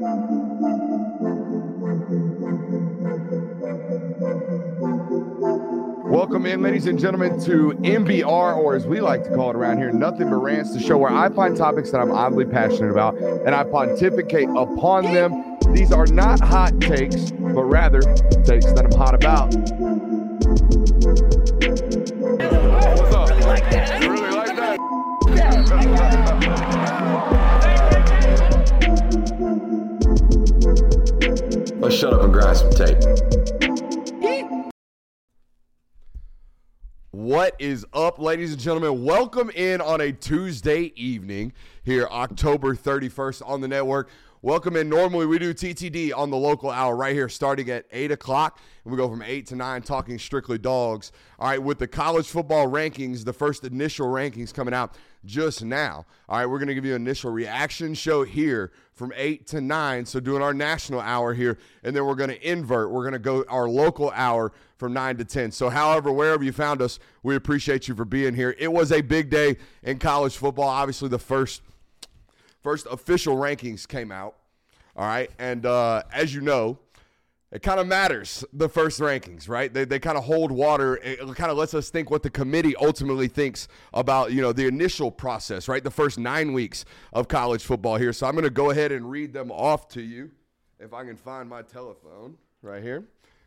Welcome in, ladies and gentlemen, to NBR, or as we like to call it around here, Nothing But Rants, the show where I find topics that I'm oddly passionate about and I pontificate upon them. These are not hot takes, but rather takes that I'm hot about. Shut up and grind some tape. What is up, ladies and gentlemen? Welcome in on a Tuesday evening here, October 31st on the network. Welcome in. Normally, we do TTD on the local hour right here, starting at 8 o'clock. And we go from 8 to 9, talking strictly dogs. All right, with the college football rankings, the first initial rankings coming out just now. All right, we're going to give you an initial reaction show here from 8 to 9. So, doing our national hour here. And then we're going to invert. We're going to go our local hour from 9 to 10. So, however, wherever you found us, we appreciate you for being here. It was a big day in college football. Obviously, the first first official rankings came out. All right. And uh, as you know, it kind of matters, the first rankings, right? They, they kind of hold water. It kind of lets us think what the committee ultimately thinks about, you know, the initial process, right? The first nine weeks of college football here. So I'm going to go ahead and read them off to you if I can find my telephone right here.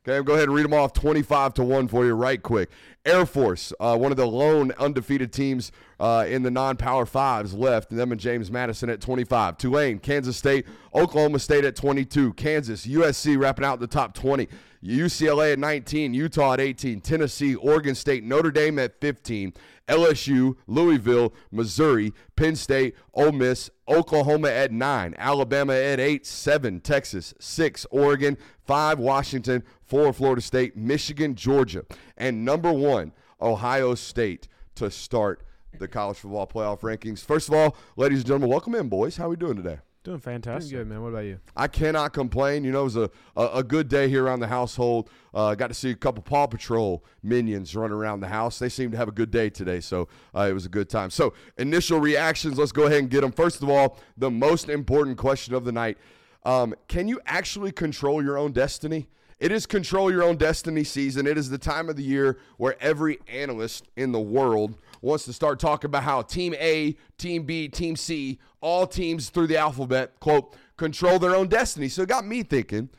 Okay, go ahead and read them off 25 to 1 for you right quick. Air Force, uh, one of the lone undefeated teams uh, in the non power fives left, them and James Madison at 25. Tulane, Kansas State, Oklahoma State at 22. Kansas, USC wrapping out the top 20. UCLA at 19, Utah at 18, Tennessee, Oregon State, Notre Dame at 15, LSU, Louisville, Missouri, Penn State, Ole Miss, Oklahoma at 9, Alabama at 8, 7, Texas, 6, Oregon, 5, Washington, 4, Florida State, Michigan, Georgia, and number 1, Ohio State to start the college football playoff rankings. First of all, ladies and gentlemen, welcome in, boys. How are we doing today? Doing fantastic. Doing good, man. What about you? I cannot complain. You know, it was a, a, a good day here around the household. Uh, got to see a couple Paw Patrol minions run around the house. They seem to have a good day today, so uh, it was a good time. So, initial reactions, let's go ahead and get them. First of all, the most important question of the night um, Can you actually control your own destiny? It is control your own destiny season. It is the time of the year where every analyst in the world wants to start talking about how Team A, Team B, Team C, all teams through the alphabet, quote, control their own destiny. So it got me thinking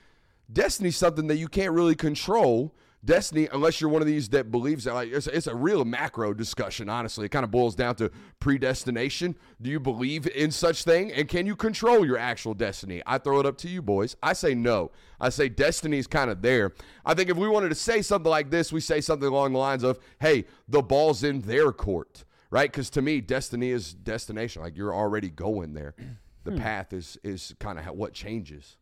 destiny's something that you can't really control. Destiny, unless you're one of these that believes that, like it's, it's a real macro discussion. Honestly, it kind of boils down to predestination. Do you believe in such thing, and can you control your actual destiny? I throw it up to you, boys. I say no. I say destiny is kind of there. I think if we wanted to say something like this, we say something along the lines of, "Hey, the ball's in their court," right? Because to me, destiny is destination. Like you're already going there. The hmm. path is is kind of what changes.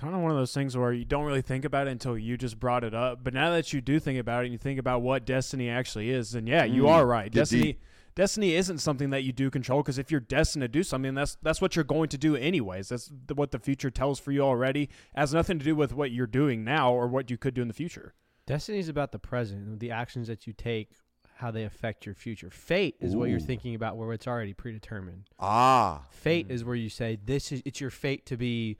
Kind of one of those things where you don't really think about it until you just brought it up. But now that you do think about it and you think about what destiny actually is, then yeah, you Mm. are right. Destiny deep. destiny isn't something that you do control because if you're destined to do something, that's that's what you're going to do anyways. That's the, what the future tells for you already. It has nothing to do with what you're doing now or what you could do in the future. Destiny is about the present, the actions that you take, how they affect your future. Fate is what you're thinking about, where it's already predetermined. Ah, Fate is where you say this is it's your fate to be.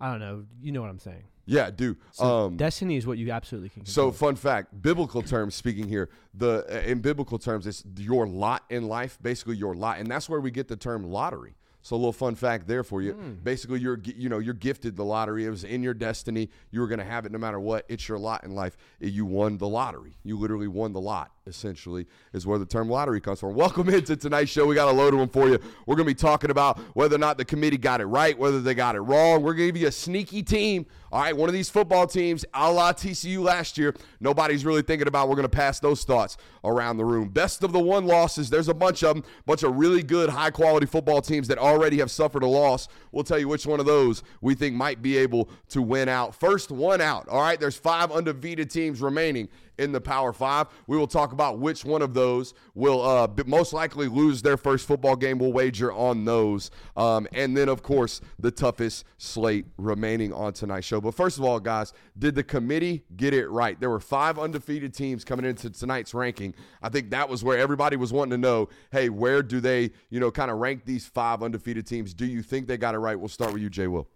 I don't know. You know what I'm saying. yeah, do. So um, destiny is what you absolutely can. So, fun fact, biblical terms speaking here, the uh, in biblical terms, it's your lot in life, basically your lot, and that's where we get the term lottery. So, a little fun fact there for you. Basically, you're you know you're gifted the lottery. It was in your destiny. You were going to have it no matter what. It's your lot in life. You won the lottery. You literally won the lot. Essentially, is where the term lottery comes from. Welcome into tonight's show. We got a load of them for you. We're going to be talking about whether or not the committee got it right, whether they got it wrong. We're going to give you a sneaky team. All right, one of these football teams, a la TCU last year. Nobody's really thinking about. We're going to pass those thoughts around the room. Best of the one losses. There's a bunch of them, bunch of really good, high quality football teams that already have suffered a loss. We'll tell you which one of those we think might be able to win out. First one out. All right, there's five undefeated teams remaining in the Power Five. We will talk about which one of those will uh, most likely lose their first football game. We'll wager on those. Um, and then, of course, the toughest slate remaining on tonight's show. But first of all, guys, did the committee get it right? There were five undefeated teams coming into tonight's ranking. I think that was where everybody was wanting to know hey, where do they, you know, kind of rank these five undefeated teams? Do you think they got it right? We'll start with you, Jay Will.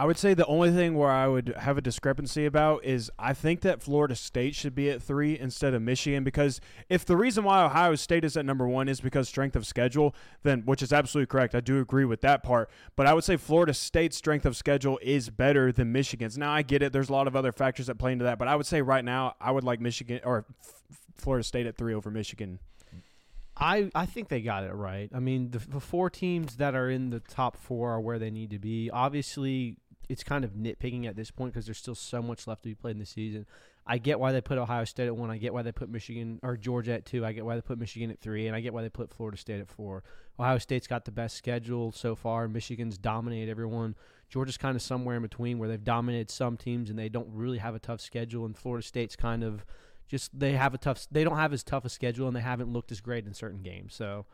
I would say the only thing where I would have a discrepancy about is I think that Florida State should be at three instead of Michigan because if the reason why Ohio State is at number one is because strength of schedule, then which is absolutely correct. I do agree with that part. But I would say Florida State's strength of schedule is better than Michigan's. Now I get it. There's a lot of other factors that play into that, but I would say right now I would like Michigan or Florida State at three over Michigan. I, I think they got it right. I mean, the, the four teams that are in the top four are where they need to be. Obviously, it's kind of nitpicking at this point because there's still so much left to be played in the season. I get why they put Ohio State at one. I get why they put Michigan or Georgia at two. I get why they put Michigan at three, and I get why they put Florida State at four. Ohio State's got the best schedule so far. Michigan's dominated everyone. Georgia's kind of somewhere in between where they've dominated some teams and they don't really have a tough schedule. And Florida State's kind of just they have a tough. They don't have as tough a schedule and they haven't looked as great in certain games. So,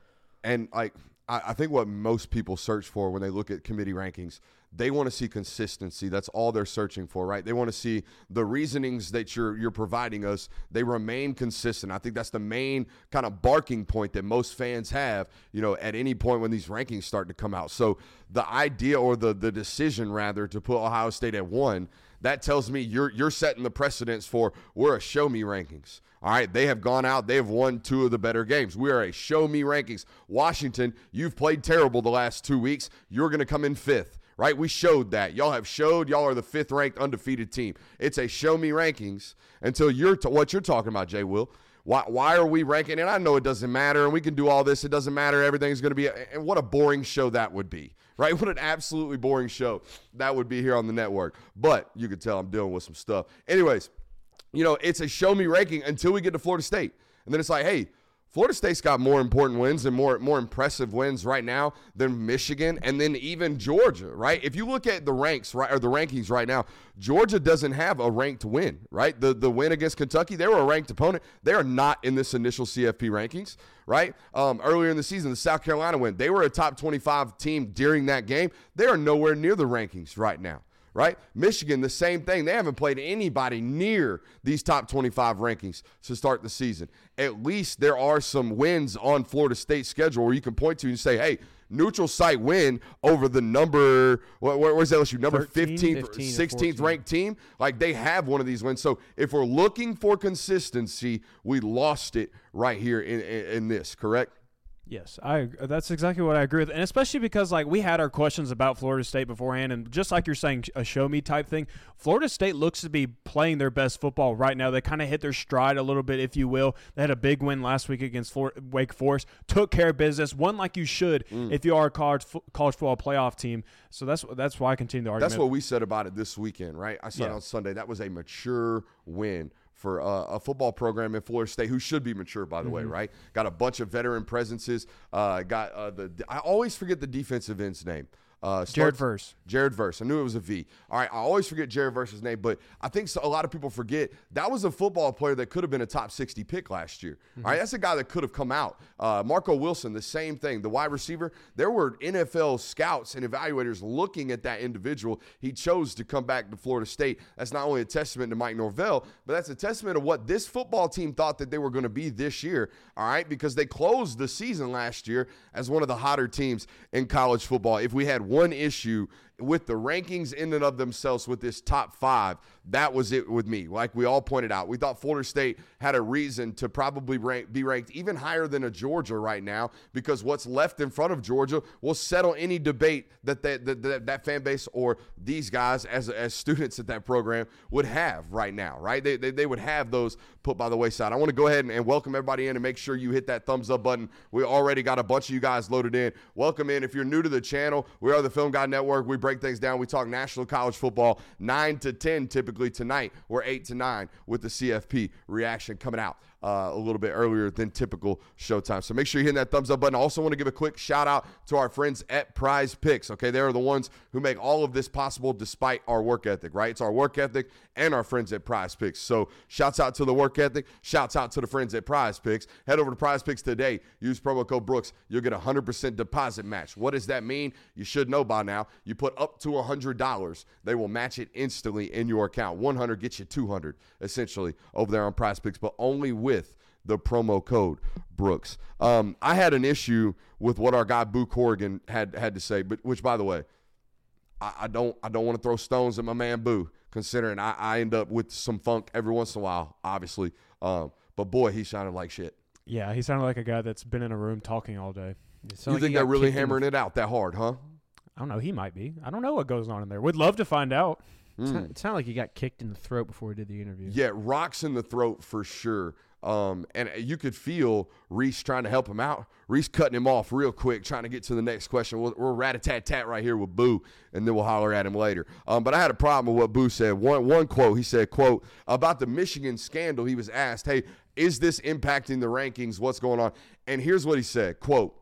and like I, think what most people search for when they look at committee rankings, they want to see consistency. That's all they're searching for, right? They want to see the reasonings that you're you're providing us. They remain consistent. I think that's the main kind of barking point that most fans have, you know, at any point when these rankings start to come out. So the idea or the the decision rather to put Ohio State at one that tells me you're you're setting the precedence for we're a show me rankings. All right, they have gone out, they have won two of the better games. We are a show me rankings. Washington, you've played terrible the last two weeks. You're going to come in fifth, right? We showed that. Y'all have showed y'all are the fifth ranked undefeated team. It's a show me rankings until you're t- what you're talking about, Jay Will. Why, why are we ranking? And I know it doesn't matter, and we can do all this. It doesn't matter. Everything's going to be. And what a boring show that would be, right? What an absolutely boring show that would be here on the network. But you can tell I'm dealing with some stuff. Anyways, you know, it's a show me ranking until we get to Florida State. And then it's like, hey, Florida State's got more important wins and more more impressive wins right now than Michigan and then even Georgia, right? If you look at the ranks right or the rankings right now, Georgia doesn't have a ranked win, right? The the win against Kentucky, they were a ranked opponent. They are not in this initial CFP rankings, right? Um, earlier in the season, the South Carolina win, they were a top 25 team during that game. They are nowhere near the rankings right now right? Michigan, the same thing. They haven't played anybody near these top 25 rankings to start the season. At least there are some wins on Florida State's schedule where you can point to and say, hey, neutral site win over the number where, where's LSU number 13, 15th 16th ranked team like they have one of these wins so if we're looking for consistency we lost it right here in, in, in this correct Yes, I. That's exactly what I agree with, and especially because like we had our questions about Florida State beforehand, and just like you're saying, a show me type thing. Florida State looks to be playing their best football right now. They kind of hit their stride a little bit, if you will. They had a big win last week against Florida, Wake Forest, took care of business, won like you should mm. if you are a college college football playoff team. So that's that's why I continue the argument. That's what we said about it this weekend, right? I said yeah. on Sunday that was a mature win for uh, a football program in Florida State who should be mature, by the mm-hmm. way, right? Got a bunch of veteran presences. Uh, got uh, the I always forget the defensive end's name. Uh, Jared Verse. Jared Verse. I knew it was a V. All right, I always forget Jared Verse's name, but I think so, a lot of people forget that was a football player that could have been a top 60 pick last year. Mm-hmm. All right, that's a guy that could have come out. Uh, Marco Wilson, the same thing. The wide receiver, there were NFL scouts and evaluators looking at that individual. He chose to come back to Florida State. That's not only a testament to Mike Norvell, but that's a testament of what this football team thought that they were going to be this year. All right, because they closed the season last year as one of the hotter teams in college football. If we had one issue with the rankings in and of themselves with this top five, that was it with me. Like we all pointed out, we thought Florida State had a reason to probably rank, be ranked even higher than a Georgia right now because what's left in front of Georgia will settle any debate that that, that, that, fan base or these guys as, as students at that program would have right now, right? They, they, they would have those put by the wayside. I want to go ahead and, and welcome everybody in and make sure you hit that thumbs up button. We already got a bunch of you guys loaded in. Welcome in. If you're new to the channel, we are the Film Guy Network. We break things down. We talk national college football, 9 to 10 typically tonight. We're 8 to 9 with the CFP reaction coming out uh, a little bit earlier than typical showtime. So make sure you hit that thumbs up button. Also want to give a quick shout out to our friends at Prize Picks. Okay, they are the ones who make all of this possible despite our work ethic, right? It's our work ethic and our friends at Prize Picks. So shouts out to the work ethic. Shouts out to the friends at Prize Picks. Head over to Prize Picks today. Use promo code Brooks. You'll get a 100% deposit match. What does that mean? You should know by now. You put up to $100. They will match it instantly in your account. 100 gets you 200 essentially over there on Prize Picks, but only with the promo code Brooks. Um, I had an issue with what our guy Boo Corrigan had had to say, but which by the way, I, I don't I don't want to throw stones at my man Boo, considering I, I end up with some funk every once in a while, obviously. Um, but boy, he sounded like shit. Yeah, he sounded like a guy that's been in a room talking all day. You think they're really hammering it out that hard, huh? I don't know. He might be. I don't know what goes on in there. Would love to find out. Mm. It sounded like he got kicked in the throat before he did the interview. Yeah, rocks in the throat for sure. Um, and you could feel Rece trying to help him out. Rece cutting him off real quick, trying to get to the next question. We're, we're rat a tat tat right here with Boo, and then we'll holler at him later. Um, but I had a problem with what Boo said. One one quote, he said, "quote about the Michigan scandal." He was asked, "Hey, is this impacting the rankings? What's going on?" And here's what he said: "quote."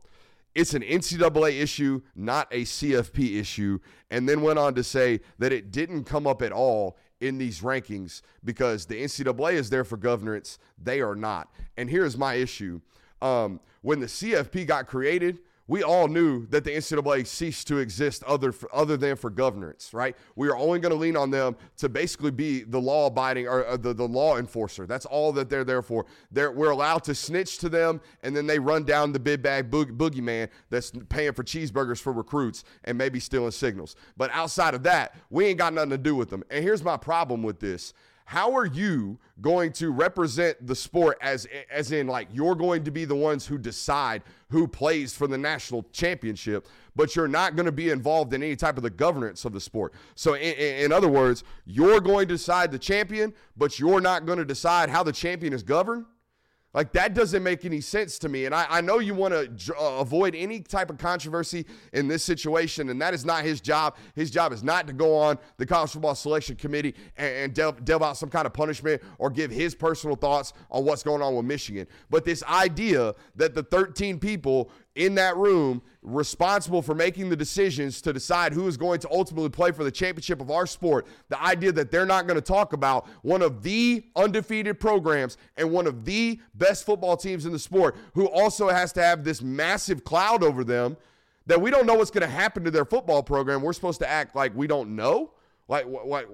It's an NCAA issue, not a CFP issue, and then went on to say that it didn't come up at all in these rankings because the NCAA is there for governance. They are not. And here's my issue. Um, when the CFP got created, we all knew that the NCAA ceased to exist other for, other than for governance, right? We are only going to lean on them to basically be the law abiding or, or the, the law enforcer. That's all that they're there for. They're, we're allowed to snitch to them, and then they run down the big bag boog, boogeyman that's paying for cheeseburgers for recruits and maybe stealing signals. But outside of that, we ain't got nothing to do with them. And here's my problem with this how are you going to represent the sport as as in like you're going to be the ones who decide who plays for the national championship but you're not going to be involved in any type of the governance of the sport? So in, in other words you're going to decide the champion but you're not going to decide how the champion is governed like that doesn't make any sense to me. And I, I know you want to uh, avoid any type of controversy in this situation, and that is not his job. His job is not to go on the college football selection committee and, and delve, delve out some kind of punishment or give his personal thoughts on what's going on with Michigan. But this idea that the 13 people in that room responsible for making the decisions to decide who is going to ultimately play for the championship of our sport. The idea that they're not going to talk about one of the undefeated programs and one of the best football teams in the sport who also has to have this massive cloud over them that we don't know what's going to happen to their football program. We're supposed to act like we don't know? Like what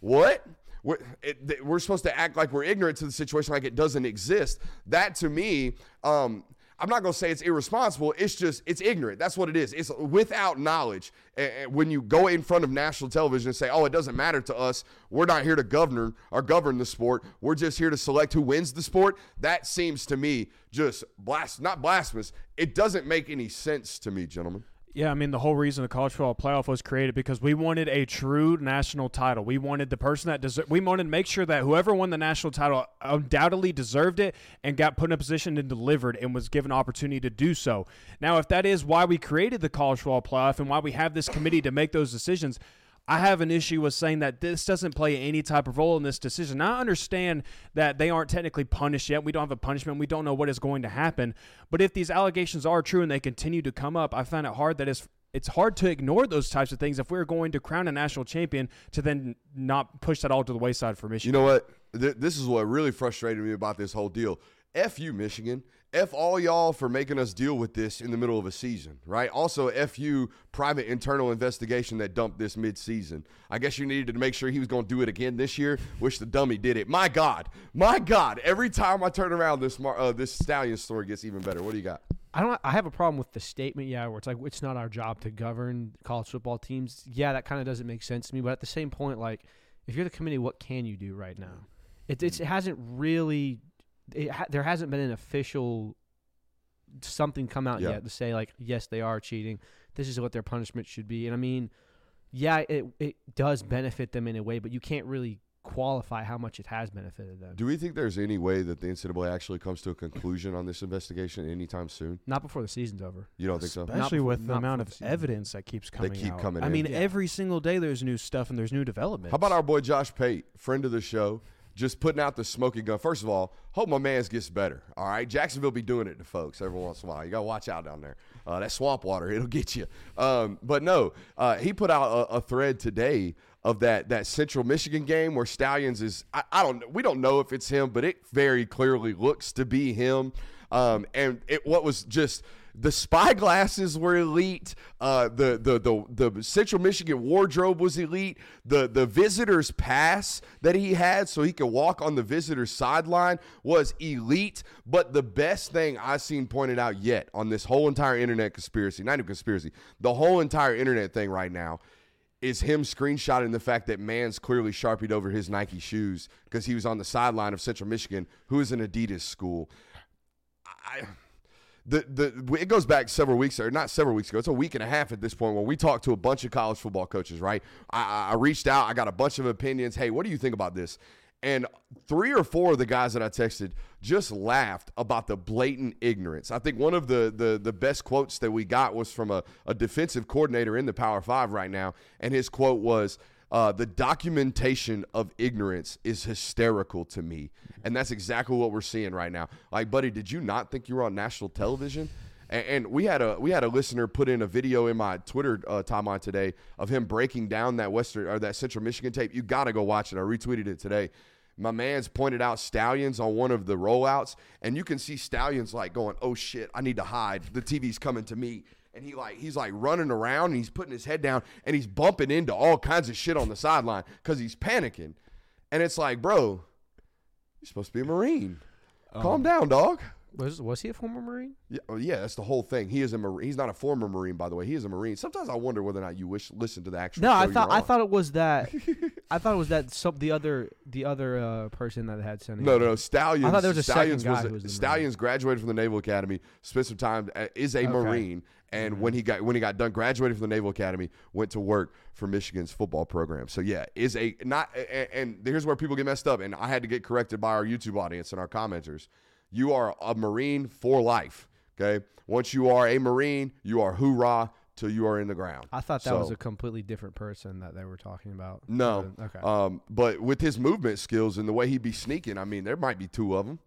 what? We're, it, we're supposed to act like we're ignorant to the situation like it doesn't exist. That to me um, I'm not going to say it's irresponsible. It's just, it's ignorant. That's what it is. It's without knowledge. And when you go in front of national television and say, oh, it doesn't matter to us, we're not here to govern or govern the sport. We're just here to select who wins the sport. That seems to me just blast, not blasphemous. It doesn't make any sense to me, gentlemen. Yeah, I mean the whole reason the college football playoff was created because we wanted a true national title. We wanted the person that deserved. We wanted to make sure that whoever won the national title undoubtedly deserved it and got put in a position and delivered and was given opportunity to do so. Now, if that is why we created the college football playoff and why we have this committee to make those decisions, I have an issue with saying that this doesn't play any type of role in this decision. I understand that they aren't technically punished yet. We don't have a punishment. We don't know what is going to happen. But if these allegations are true and they continue to come up, I find it hard that it's it's hard to ignore those types of things if we're going to crown a national champion to then not push that all to the wayside for Michigan. You know what? This is what really frustrated me about this whole deal. F you, Michigan. F all y'all for making us deal with this in the middle of a season, right? Also, F you, private internal investigation that dumped this mid-season. I guess you needed to make sure he was going to do it again this year. Wish the dummy did it. My God, my God! Every time I turn around, this uh, this stallion story gets even better. What do you got? I don't. I have a problem with the statement, yeah, where it's like it's not our job to govern college football teams. Yeah, that kind of doesn't make sense to me. But at the same point, like if you're the committee, what can you do right now? It, it hasn't really ha- there hasn't been an official something come out yeah. yet to say like yes they are cheating this is what their punishment should be and i mean yeah it it does benefit them in a way but you can't really qualify how much it has benefited them do we think there's any way that the ncaa actually comes to a conclusion on this investigation anytime soon not before the season's over you don't think so especially with the amount of the evidence that keeps coming they keep out. coming i in. mean yeah. every single day there's new stuff and there's new developments how about our boy josh pate friend of the show just putting out the smoking gun. First of all, hope my man's gets better. All right, Jacksonville be doing it to folks every once in a while. You gotta watch out down there. Uh, that swamp water, it'll get you. Um, but no, uh, he put out a, a, thread today of that that Central Michigan game where Stalions is. I, I don't. We don't know if it's him, but it very clearly looks to be him. Um, and it what was just the spyglasses were elite. Uh, the, the the the Central Michigan wardrobe was elite. The the visitors pass that he had so he could walk on the visitors sideline was elite. But the best thing I've seen pointed out yet on this whole entire internet conspiracy, not even conspiracy, the whole entire internet thing right now is him screenshotting the fact that Mans clearly sharpied over his Nike shoes because he was on the sideline of Central Michigan, who is an Adidas school. I, the the it goes back several weeks or not several weeks ago. It's a week and a half at this point where we talked to a bunch of college football coaches. Right, I, I reached out. I got a bunch of opinions. Hey, what do you think about this? And three or four of the guys that I texted just laughed about the blatant ignorance. I think one of the the, the best quotes that we got was from a, a defensive coordinator in the Power Five right now, and his quote was. Uh, the documentation of ignorance is hysterical to me. And that's exactly what we're seeing right now. Like, buddy, did you not think you were on national television? And, we had a we had a listener put in a video in my Twitter uh, timeline today of him breaking down that Western or that Central Michigan tape. You got to go watch it. I retweeted it today. My man's pointed out Stalions on one of the rollouts, and you can see Stalions like going, "Oh shit, I need to hide. The TV's coming to me." And he like he's like running around and he's putting his head down and he's bumping into all kinds of shit on the sideline because he's panicking. And it's like, bro, you're supposed to be a Marine. Calm down, dog. Was was he a former Marine? Yeah, oh, yeah, that's the whole thing. He is a Marine. He's not a former Marine, by the way. He is a Marine. Sometimes I wonder whether or not you wish listen to the actual. No, I thought I thought it was that. I thought it was that some the other the other uh, person that had sent. No, no, no. Stalions. I thought there was a second Stalions guy was who a- was the Marine. Stalions graduated from the Naval Academy. Spent some time. uh, Is a Okay. Marine, and when he got when he got done graduating from the Naval Academy, went to work for Michigan's football program. So yeah, is a not. And, and here's where people get messed up, and I had to get corrected by our YouTube audience and our commenters. You are a Marine for life. Okay. Once you are a Marine, you are hoorah till you are in the ground. I thought that So- was a completely different person that they were talking about. No. Okay. Um, but with his movement skills and the way he'd be sneaking, I mean, there might be two of them.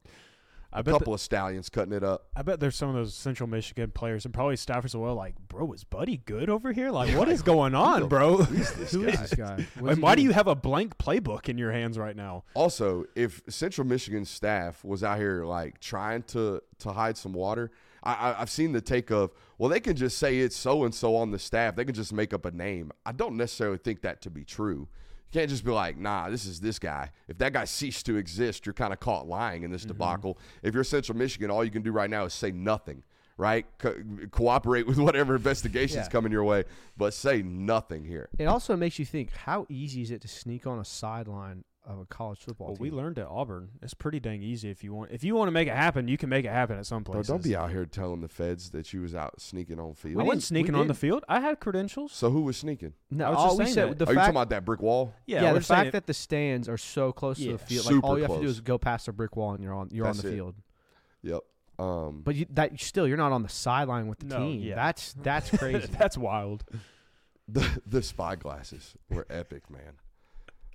I A bet. couple of stallions cutting it up. I bet there's some of those Central Michigan players and probably staffers as well. Like, bro, is Buddy good over here? Like, what is going on, bro? Who is this guy? is this guy? And why do you have a blank playbook in your hands right now? Also, if Central Michigan staff was out here like trying to to hide some water, I, I, I've seen the take of well, they can just say it's so and so on the staff. They can just make up a name. I don't necessarily think that to be true. You can't just be like, nah, this is this guy. If that guy ceased to exist, you're kind of caught lying in this mm-hmm. debacle. If you're Central Michigan, all you can do right now is say nothing, right? Co- cooperate with whatever investigations Yeah. coming your way, but say nothing here. It also makes you think: How easy is it to sneak on a sideline of a college football Well, team? we learned at Auburn. It's pretty dang easy if you want. If you want to make it happen, you can make it happen at some Bro, places. don't be out here telling the feds that you was out sneaking on field. I wasn't sneaking we on the field. I had credentials. So who was sneaking? no, I was all just we saying said that. the Are you talking about that brick wall? Yeah, yeah, the fact it- that the stands are so close to the field, like Super all you have to do is go past the brick wall and you're on you're That's on the it. field. Yep. Um, But you, that still, you're not on the sideline with the No, team. yeah. That's that's crazy. That's wild. the the spy glasses were epic, man.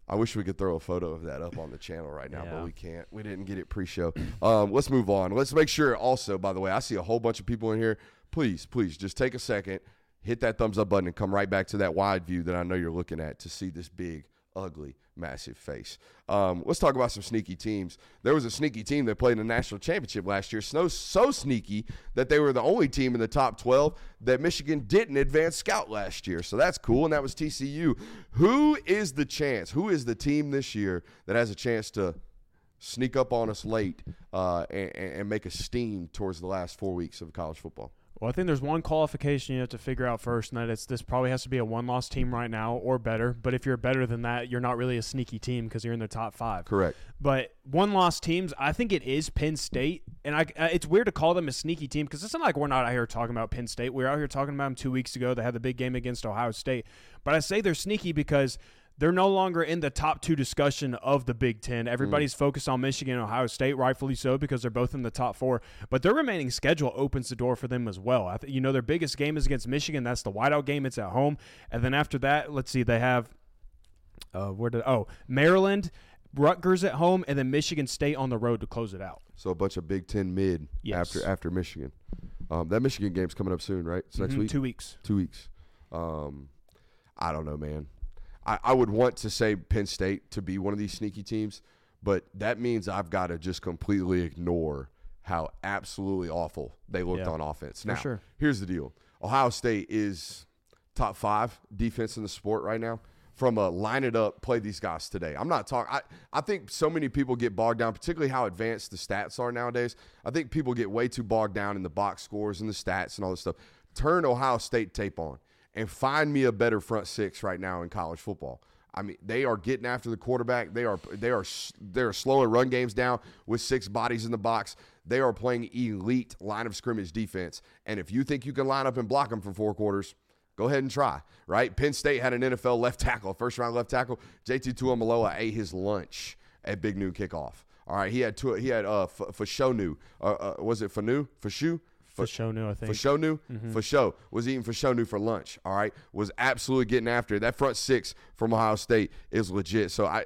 I wish we could throw a photo of that up on the channel right now, Yeah. but we can't. We didn't get it pre-show. Um, let's move on. Let's make sure. Also, by the way, I see a whole bunch of people in here. Please, please, just take a second, hit that thumbs up button, and come right back to that wide view that I know you're looking at to see this big, ugly, massive face. Um, let's talk about some sneaky teams. There was a sneaky team that played in the national championship last year. So, so sneaky that they were the only team in the top 12 that Michigan didn't advance scout last year. So that's cool, and that was TCU. Who is the chance? Who is the team this year that has a chance to sneak up on us late uh, and, and make a steam towards the last four weeks of college football? Well, I think there's one qualification you have to figure out first, and that it's this probably has to be a one-loss team right now or better. But if you're better than that, you're not really a sneaky team because you're in the top five. Correct. But one-loss teams, I think it is Penn State, and I, uh, it's weird to call them a sneaky team because it's not like we're not out here talking about Penn State. We were out here talking about them two weeks ago. They had the big game against Ohio State, but I say they're sneaky because they're no longer in the top two discussion of the Big Ten. Everybody's focused on Michigan and Ohio State, rightfully so, because they're both in the top four. But their remaining schedule opens the door for them as well. I th- you know, their biggest game is against Michigan. That's the whiteout game. It's at home, and then after that, let's see, they have uh, where did oh Maryland, Rutgers at home, and then Michigan State on the road to close it out. So a bunch of Big Ten mid Yes. after after Michigan. Um, that Michigan game's coming up soon, right? It's next Mhm, week. two weeks. Two weeks. Um, I don't know, man. I, I would want to say Penn State to be one of these sneaky teams, but that means I've got to just completely ignore how absolutely awful they looked Yeah, on offense. Now, sure. here's the deal: Ohio State is top five defense in the sport right now. From a line it up, play these guys today. I'm not talking. I, I think so many people get bogged down, particularly how advanced the stats are nowadays. I think people get way too bogged down in the box scores and the stats and all this stuff. Turn Ohio State tape on and find me a better front six right now in college football. I mean, they are getting after the quarterback. They are they are they are slowing run games down with six bodies in the box. They are playing elite line of scrimmage defense. And if you think you can line up and block them for four quarters, go ahead and try. Right? Penn State had an NFL left tackle, first round left tackle. JT Tuimoloau ate his lunch at Big Noon kickoff. All right, he had two, he had uh Fashanu. Uh, uh, was it Fanu? Fashu? For show new, I think. For show new, mm-hmm. for show was eating for show new for lunch. All right, was absolutely getting after it. That front six from Ohio State is legit. So I,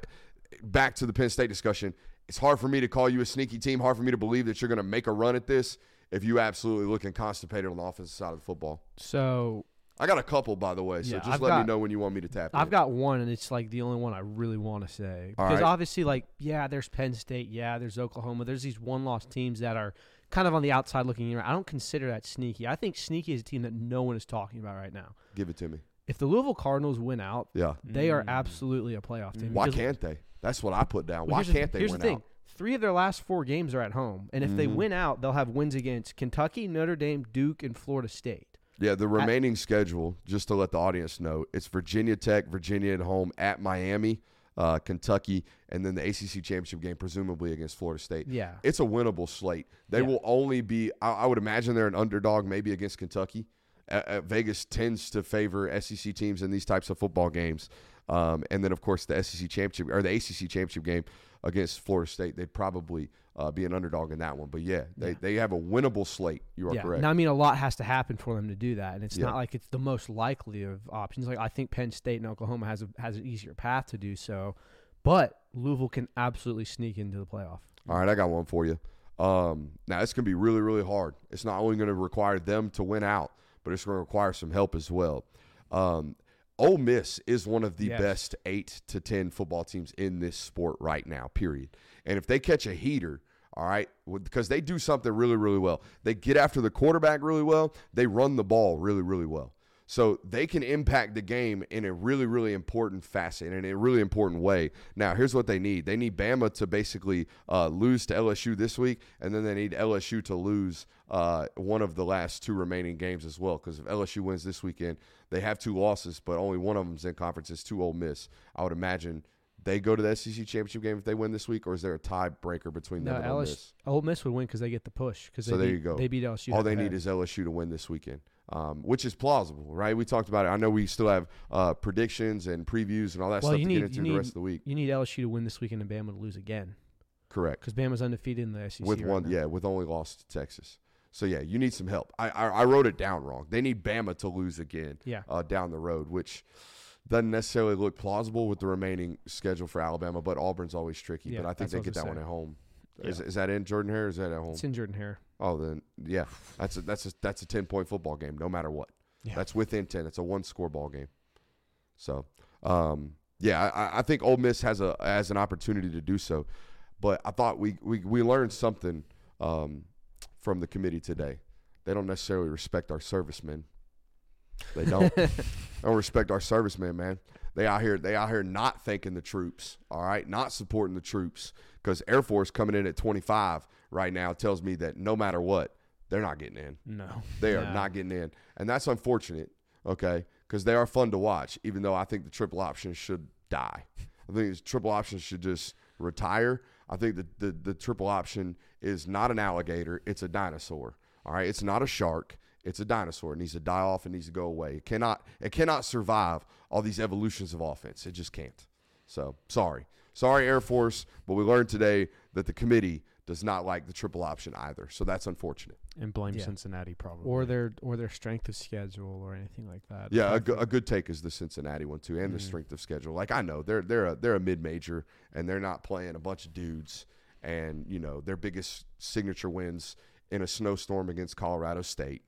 back to the Penn State discussion. It's hard for me to call you a sneaky team. Hard for me to believe that you're going to make a run at this if you absolutely looking constipated on the offensive side of the football. So I got a couple, by the way. So yeah, just I've let got, me know when you want me to tap. I've in. got one, and it's like the only one I really want to say because right. obviously, like, yeah, there's Penn State, yeah, there's Oklahoma, there's these one-loss teams that are kind of on the outside looking in. I don't consider that sneaky. I think sneaky is a team that no one is talking about right now. Give it to me. If the Louisville Cardinals win out, yeah, they are mm. absolutely a playoff team. Why can't they? That's what I put down. Why can't the, they here's win the thing. out? Three of their last four games are at home, and if mm-hmm. they win out, they'll have wins against Kentucky, Notre Dame, Duke, and Florida State. Yeah, the remaining at, schedule, just to let the audience know, it's Virginia Tech, Virginia at home, at Miami, uh, Kentucky, and then the ACC championship game, presumably against Florida State. Yeah, it's a winnable slate. They yeah. will only be. I, I, would imagine they're an underdog, maybe against Kentucky. Uh, uh, Vegas tends to favor SEC teams in these types of football games, um, and then of course the SEC championship or the ACC championship game against Florida State, they'd probably uh, be an underdog in that one. But yeah, they, yeah. they have a winnable slate. You are yeah. correct. Now, I mean, a lot has to happen for them to do that, and it's yeah. not like it's the most likely of options. Like I think Penn State and Oklahoma has a, has an easier path to do so, but Louisville can absolutely sneak into the playoff. All right, I got one for you. Um, now it's going to be really, really hard. It's not only going to require them to win out, but it's going to require some help as well. Um, Ole Miss is one of the yes. best eight to ten football teams in this sport right now. Period. And if they catch a heater, all right, because they do something really, really well. They get after the quarterback really well. They run the ball really, really well. So they can impact the game in a really, really important facet and in a really important way. Now, here's what they need they need Bama to basically uh, lose to LSU this week, and then they need LSU to lose uh, one of the last two remaining games as well. Because if LSU wins this weekend, they have two losses, but only one of them's in conference. It's two Ole Miss. I would imagine they go to the SEC championship game if they win this week, or is there a tiebreaker between them no, and Ole Miss? Ole Miss would win because they get the push. Cause so there beat, you go. They beat LSU. All they need is LSU to win this weekend um, which is plausible, right? We talked about it. I know we still have uh, predictions and previews and all that well, stuff to need, get into need, the rest of the week. You need LSU to win this weekend and Bama to lose again. Correct. Because Bama's undefeated in the SEC with right one, now. yeah, with only lost to Texas. So yeah, you need some help. I, I, I wrote it down wrong. They need Bama to lose again. Yeah. Uh, down the road, which doesn't necessarily look plausible with the remaining schedule for Alabama, but Auburn's always tricky. Yeah, but I think they get that one at home. Yeah. Is, is that in Jordan Hare? is that at home? It's in Jordan Hare. Oh, then yeah, that's a, that's a, that's a ten point football game, no matter what. Yeah. That's within ten. It's a one score ball game. So, um, yeah, I, I think Ole Miss has a has an opportunity to do so, but I thought we we, we learned something um, from the committee today. They don't necessarily respect our servicemen. They don't. they don't respect our servicemen, man. They out here. They out here not thanking the troops. All right, not supporting the troops because Air Force coming in at 25 right now tells me that no matter what, they're not getting in. No, they are not getting in, and that's unfortunate. Okay, because they are fun to watch. Even though I think the triple option should die. I think the triple option should just retire. I think the, the the triple option is not an alligator; it's a dinosaur. All right, it's not a shark. It's a dinosaur. It needs to die off. It needs to go away. It cannot. It cannot survive all these evolutions of offense. It just can't. So sorry, sorry, Air Force. But we learned today that the committee does not like the triple option either. So that's unfortunate. And blame yeah. Cincinnati probably. Or their or their strength of schedule or anything like that. Yeah, a, a good take is the Cincinnati one too, and mm. the strength of schedule. Like I know they're they're a, they're a mid major and they're not playing a bunch of dudes, and you know their biggest signature wins in a snowstorm against Colorado State.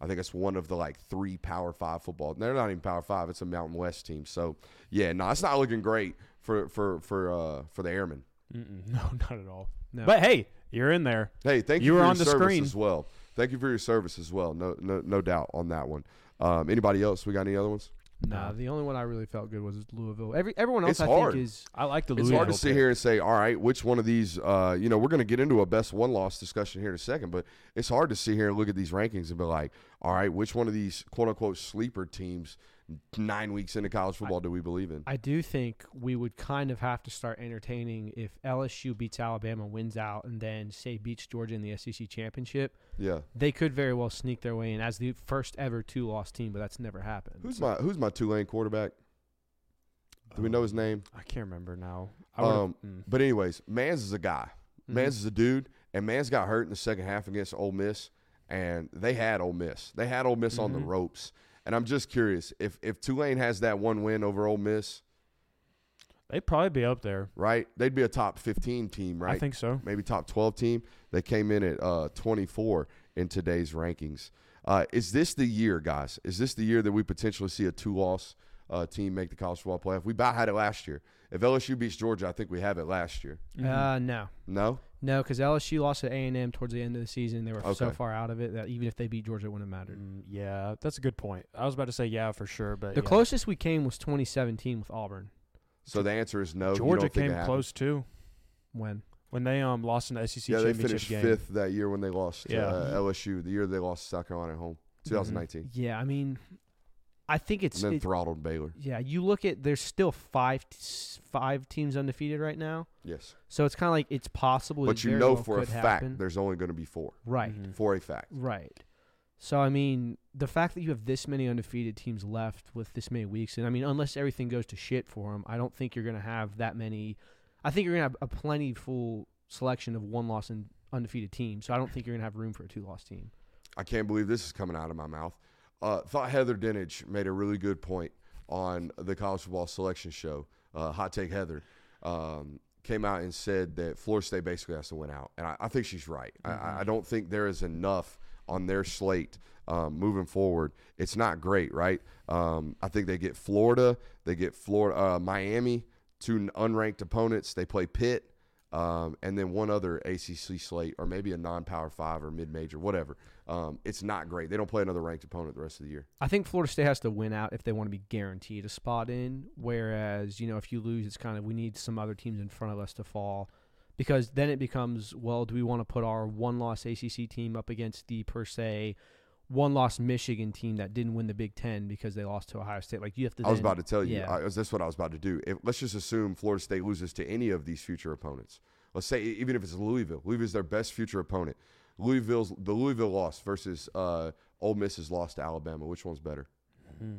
I think it's one of the like three Power Five football. They're not even Power Five; it's a Mountain West team. So yeah, no, it's not looking great for for for uh, for the Airmen. Mm-mm, no, not at all. No. But hey, you're in there. Hey, thank you, you for were on the screen as well. Thank you for your service as well. No, no, no doubt on that one. Um, anybody else? We got any other ones? Nah, the only one I really felt good was Louisville. Every everyone else It's I hard. think is I like the Louisville. It's hard to sit pick. here and say, all right, which one of these, uh, you know, we're going to get into a best one loss discussion here in a second, but it's hard to sit here and look at these rankings and be like, all right, which one of these quote unquote sleeper teams nine weeks into college football do we believe in? I do think we would kind of have to start entertaining if LSU beats Alabama, wins out, and then say beats Georgia in the SEC championship. Yeah. They could very well sneak their way in as the first ever two loss team, but that's never happened. Who's So- my Who's my Tulane quarterback? Do we know his name? I can't remember now. I Um, mm. But anyways, Mans is a guy. Mhm. Mans is a dude, and Mans got hurt in the second half against Ole Miss, and they had Ole Miss. They had Ole Miss on the Mhm. ropes, and I'm just curious if if Tulane has that one win over Ole Miss, They'd probably be up there. right? They'd be a top 15 team, right? I think so. maybe top 12 team. They came in at uh, 24 in today's rankings. Uh, is this the year, guys? Is this the year that we potentially see a two-loss uh, team make the college football playoff? We about had it last year. If LSU beats Georgia, I think we have it last year. Uh, no. No, No, because LSU lost to A and M towards the end of the season. They were so far out of it that even if they beat Georgia, it wouldn't have mattered. Mm, yeah, that's a good point. I was about to say yeah for sure, but The yeah. closest we came was 2017 with Auburn. so the answer is no. you Georgia don't came it close too When? when they um lost in the SEC Yeah, they championship finished game. fifth that year when they lost to Yeah. uh, LSU. The year they lost to South Carolina at home, 2019, Yeah, I mean, I think it's and then it- throttled Baylor. yeah. You look at there's still five five teams undefeated right now, Yes, so it's kind of like it's possible. but it you know well for a could fact happen. there's only going to be four. right, Mhm. For a fact. right. So I mean, the fact that you have this many undefeated teams left with this many weeks, and I mean, unless everything goes to shit for them, I don't think you're going to have that many. I think you're going to have a plenty full selection of one loss and undefeated teams. So I don't think you're going to have room for a two loss team. I can't believe this is coming out of my mouth. Uh, thought Heather Dinich made a really good point on the college football selection show. Uh, Hot Take Heather um, came out and said that Florida State basically has to win out, and I, I think she's right. I- I, I don't think there is enough on their slate um, moving forward. It's not great, right? Um, I think they get Florida, they get Florida, uh, Miami, two unranked opponents. They play Pitt. Um, and then one other ACC slate, or maybe a non-power five or mid-major, whatever. Um, it's not great. They don't play another ranked opponent the rest of the year. I think Florida State has to win out if they want to be guaranteed a spot in. Whereas, you know, if you lose, it's kind of we need some other teams in front of us to fall. Because then it becomes, well, do we want to put our one loss ACC team up against the per se one loss Michigan team that didn't win the Big Ten because they lost to Ohio State? Like you have to. I was then- about to tell you. yeah. I, that's what I was about to do. If, let's just assume Florida State loses to any of these future opponents. Let's say even if it's Louisville, Louisville's their best future opponent. Louisville's the Louisville loss versus uh, Ole Miss's loss to Alabama. Which one's better? Mm.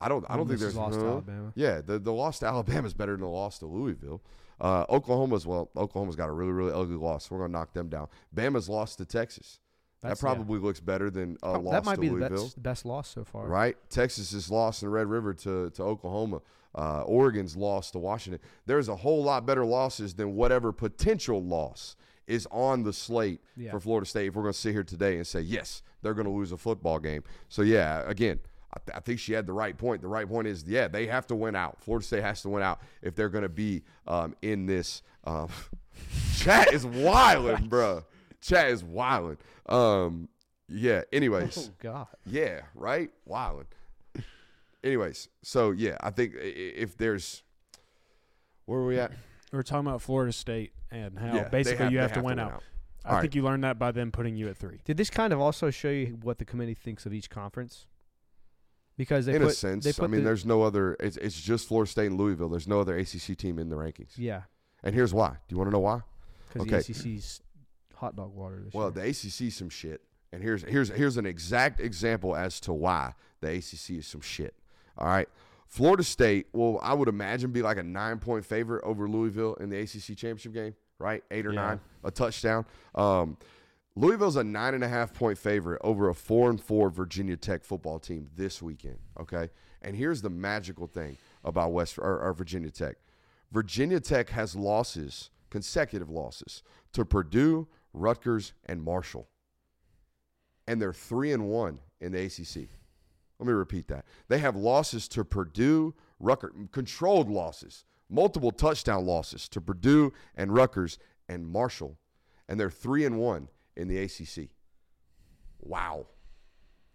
I don't. I don't think Miss there's lost to? Alabama. Yeah, the the loss to Alabama is better than the loss to Louisville. Uh, Oklahoma's well, Oklahoma's got a really really ugly loss. We're gonna knock them down. Bama's lost to Texas. That's- that yeah. probably looks better than a Prob- loss that might to be the best, best loss so far. Right? Texas is lost in the Red River to, to Oklahoma. Uh, Oregon's lost to Washington. There's a whole lot better losses than whatever potential loss is on the slate Yeah. for Florida State. If we're going to sit here today and say, yes, they're going to lose a football game. So, yeah, again, I, th- I think she had the right point. The right point is, yeah, they have to win out. Florida State has to win out if they're going to be um, in this. Um, chat is wilding, bruh. Chat is wilding. Um, yeah, anyways. Oh God. Yeah, right? Wildin'. Anyways, so yeah, I think i- i- if there's where are we at? We are talking about Florida State and how Yeah, they basically you they have, to win out. All I right. think you learned that by them putting you at three. Did this kind of also show you what the committee thinks of each conference? Because they In put, a sense, they I mean, the- there's no other. It's, it's just Florida State and Louisville. There's no other ACC team in the rankings. yeah, And here's why. Do you want to know why? because Okay. the ACC's hot dog water this Well, year. the ACC is some shit, and here's here's here's an exact example as to why the ACC is some shit. All right, Florida State will I would imagine be like a nine point favorite over Louisville in the ACC championship game, right? Eight or Yeah. nine, a touchdown. Um, Louisville's a nine and a half point favorite over a four and four Virginia Tech football team this weekend. Okay, and here's the magical thing about West or, or Virginia Tech. Virginia Tech has losses, consecutive losses to Purdue, Rutgers, and Marshall. And they're three and one in the ACC. Let me repeat that. They have losses to Purdue, Rutgers, controlled losses, multiple touchdown losses to Purdue and Rutgers and Marshall. And they're three and one in the ACC. Wow.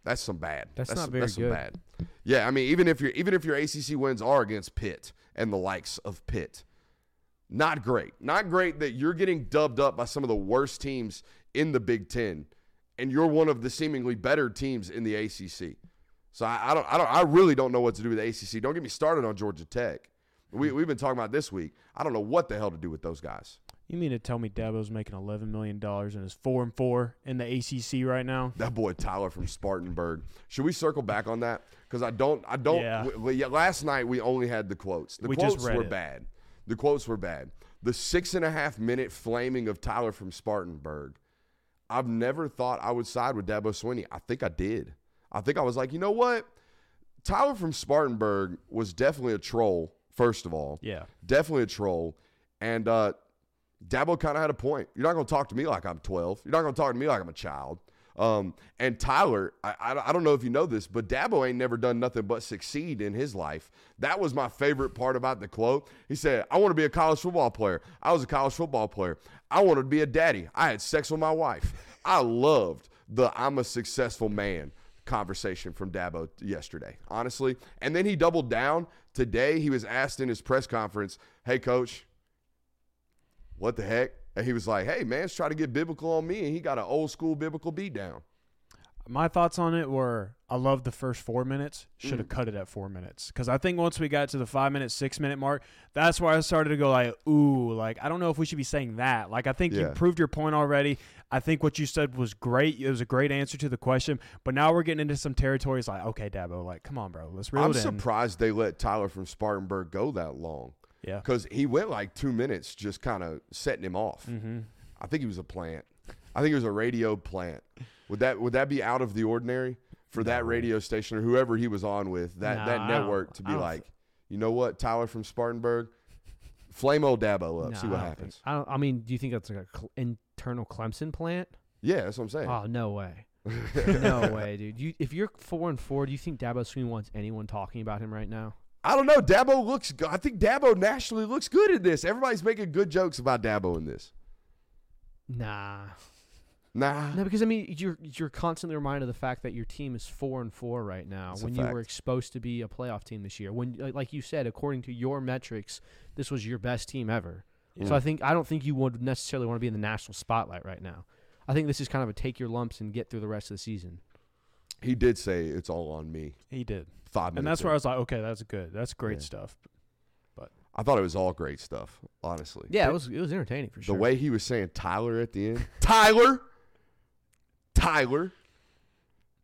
That's some bad. That's not very that's some good. bad. Yeah, I mean, even if your even if your ACC wins are against Pitt and the likes of Pitt, not great. Not great that you're getting dubbed up by some of the worst teams in the Big Ten, and you're one of the seemingly better teams in the ACC. So I, I don't, I don't, I really don't know what to do with the ACC. Don't get me started on Georgia Tech. We, we've been talking about this week. I don't know what the hell to do with those guys. You mean to tell me Dabo's making eleven million dollars and is four and four in the ACC right now? That boy Tyler from Spartanburg. Should we circle back on that? Because I don't, I don't. Yeah. w- w- last night we only had the quotes. The We quotes were it. bad. The quotes were bad. The six and a half minute flaming of Tyler from Spartanburg. I've never thought I would side with Dabo Swinney. I think I did. I think I was like, you know what? Tyler from Spartanburg was definitely a troll. First of all, Yeah. definitely a troll. And uh, Dabo kind of had a point. You're not going to talk to me like I'm 12. You're not going to talk to me like I'm a child. Um, and Tyler, I, I, I don't know if you know this, but Dabo ain't never done nothing but succeed in his life. That was my favorite part about the quote. He said, I want to be a college football player. I was a college football player. I wanted to be a daddy. I had sex with my wife. I loved the I'm a successful man conversation from Dabo yesterday, honestly. And then he doubled down. Today, he was asked in his press conference, Hey, coach, what the heck? And he was like, Hey, man, trying to get biblical on me. And he got an old school biblical beat down. My thoughts on it were I love the first four minutes. Should Mm. have cut it at four minutes because I think once we got to the five minute, six minute mark, that's where I started to go like, ooh, like I don't know if we should be saying that. Like I think you proved your point already. I think what you said was great. It was a great answer to the question. But now we're getting into some territories like, okay, Dabo, like come on, bro, let's reel I'm it in. surprised they let Tyler from Spartanburg go that long Yeah. because he went like two minutes just kind of setting him off. Mm-hmm. I think he was a plant. I think it was a radio plant. Would that would that be out of the ordinary for that radio station or whoever he was on with that Nah, that network to be like, you know what, Tyler from Spartanburg, flame old Dabo up, see what I happens. think- I, don't, I mean, do you think that's like a cl- internal Clemson plant? Yeah, that's what I'm saying. Oh no way, no way, dude. You if you're four and four, do you think Dabo Swinney wants anyone talking about him right now? I don't know. Dabo looks. I think Dabo nationally looks good in this. Everybody's making good jokes about Dabo in this. Nah, Nah, no, because I mean, you're you're constantly reminded of the fact that your team is four and four right now. That's when you were exposed to be a playoff team this year, when like- like you said, according to your metrics, this was your best team ever. So Mm. I think I don't think you would necessarily want to be in the national spotlight right now. I think this is kind of a take your lumps and get through the rest of the season. He did say it's all on me. He did. Five minutes. And that's in. where I was like, okay, that's good. That's great Yeah. stuff. But I thought it was all great stuff. Honestly, Yeah, it was it was entertaining for sure. the way he was saying Tyler at the end, Tyler, Tyler,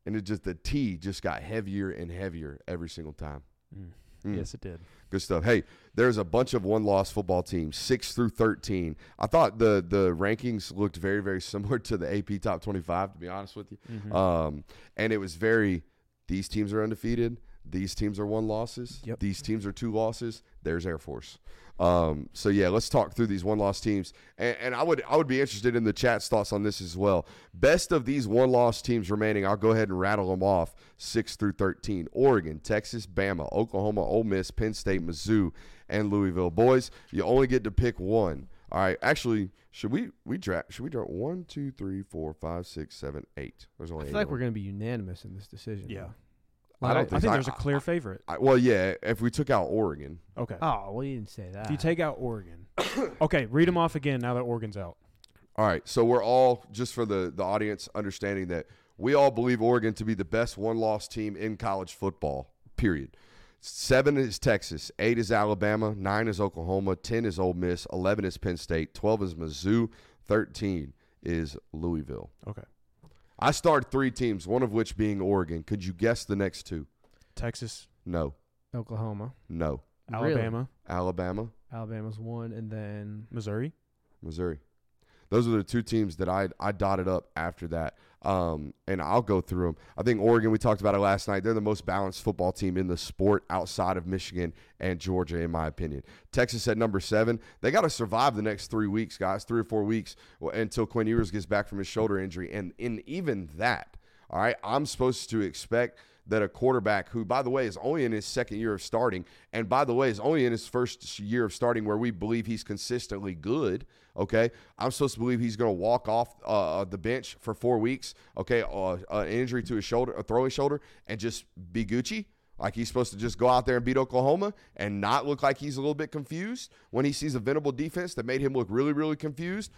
and it just the T just got heavier and heavier every single time. Mm. Yes, it did. Good stuff. Hey, there's a bunch of one-loss football teams, six through thirteen. I thought the the rankings looked very very similar to the AP Top 25. To be honest with you, Mhm. um, and it was very. These teams are undefeated. These teams are one losses. Yep. These teams are two losses. There's Air Force. Um, so yeah, let's talk through these one loss teams, and, and I would I would be interested in the chat's thoughts on this as well. Best of these one loss teams remaining, I'll go ahead and rattle them off six through thirteen: Oregon, Texas, Bama, Oklahoma, Ole Miss, Penn State, Mizzou, and Louisville. Boys, you only get to pick one. All right, actually, should we we draft? Should we draft one, two, three, four, five, six, seven, eight? There's only. I feel eight like of we're going to be unanimous in this decision. Yeah. I don't I think think I- there's a clear favorite. I, well, yeah. If we took out Oregon, Okay. Oh well, you didn't say that. If you take out Oregon. okay, read them off again now that Oregon's out. All right, so we're all just for the the audience understanding that we all believe Oregon to be the best one loss team in college football. Period. Seven is Texas, eight is Alabama, nine is Oklahoma, ten is Ole Miss, eleven is Penn State, twelve is Mizzou, thirteen is Louisville. Okay. I starred three teams, one of which being Oregon. Could you guess the next two? Texas, No, Oklahoma, no. Really? Alabama, Alabama, Alabama's one, and then Missouri. Missouri. Those are the two teams that I I dotted up after that. Um, and I'll go through them. I think Oregon, we talked about it last night. They're the most balanced football team in the sport outside of Michigan and Georgia, in my opinion. Texas at number seven. They got to survive the next three weeks, guys, three or four weeks until Quinn Ewers gets back from his shoulder injury. And in even that, all right, I'm supposed to expect that a quarterback who, by the way, is only in his second year of starting, and by the way, is only in his first year of starting where we believe he's consistently good. Okay, I'm supposed to believe he's going to walk off uh, the bench for four weeks. Okay, uh, an injury to his shoulder, a throwing shoulder, and just be Gucci. Like he's supposed to just go out there and beat Oklahoma and not look like he's a little bit confused when he sees a Venable defense that made him look really, really confused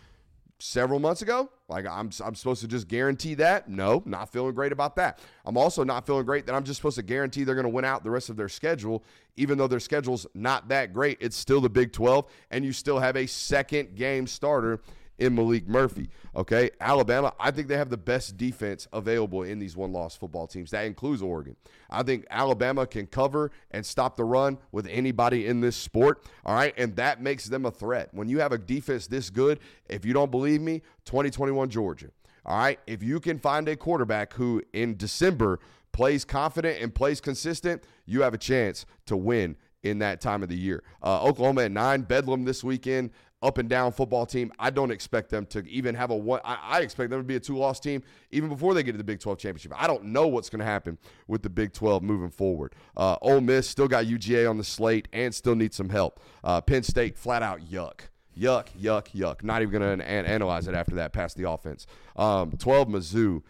several months ago. Like I'm, I'm supposed to just guarantee that? No, not feeling great about that. I'm also not feeling great that I'm just supposed to guarantee they're going to win out the rest of their schedule, even though their schedule's not that great. It's still the Big 12, and you still have a second game starter in Maalik Murphy. Okay, Alabama, I think they have the best defense available in these one loss football teams. That includes Oregon. I think Alabama can cover and stop the run with anybody in this sport. All right, and that makes them a threat. When you have a defense this good, if you don't believe me, 2021 Georgia. All right, if you can find a quarterback who in December plays confident and plays consistent, you have a chance to win in that time of the year. Uh, Oklahoma at nine, Bedlam this weekend up and down football team. I don't expect them to even have a one. I, I expect them to be a two loss team even before they get to the Big 12 championship. I don't know what's going to happen with the Big 12 moving forward. Uh, Ole Miss still got UGA on the slate and still needs some help. Uh, Penn State flat out yuck. Yuck, yuck, yuck. Not even going to an- analyze it after that past the offense. Um, 12 Mizzou.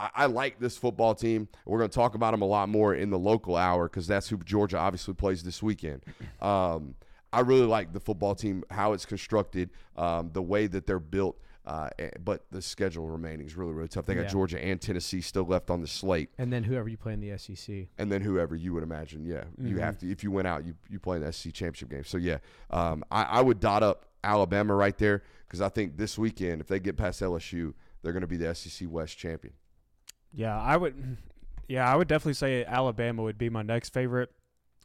I, I like this football team. We're going to talk about them a lot more in the local hour because that's who Georgia obviously plays this weekend. Um, I really like the football team, how it's constructed, um, the way that they're built. Uh, but the schedule remaining is really, really tough. They got Yeah. Georgia and Tennessee still left on the slate, And then whoever you play in the SEC. and then whoever you would imagine, yeah, you have to. If you went out, you you play in the SEC championship game. So yeah, um, I, I would dot up Alabama right there because I think this weekend, if they get past LSU, they're going to be the SEC West champion. Yeah, I would. Yeah, I would definitely say Alabama would be my next favorite,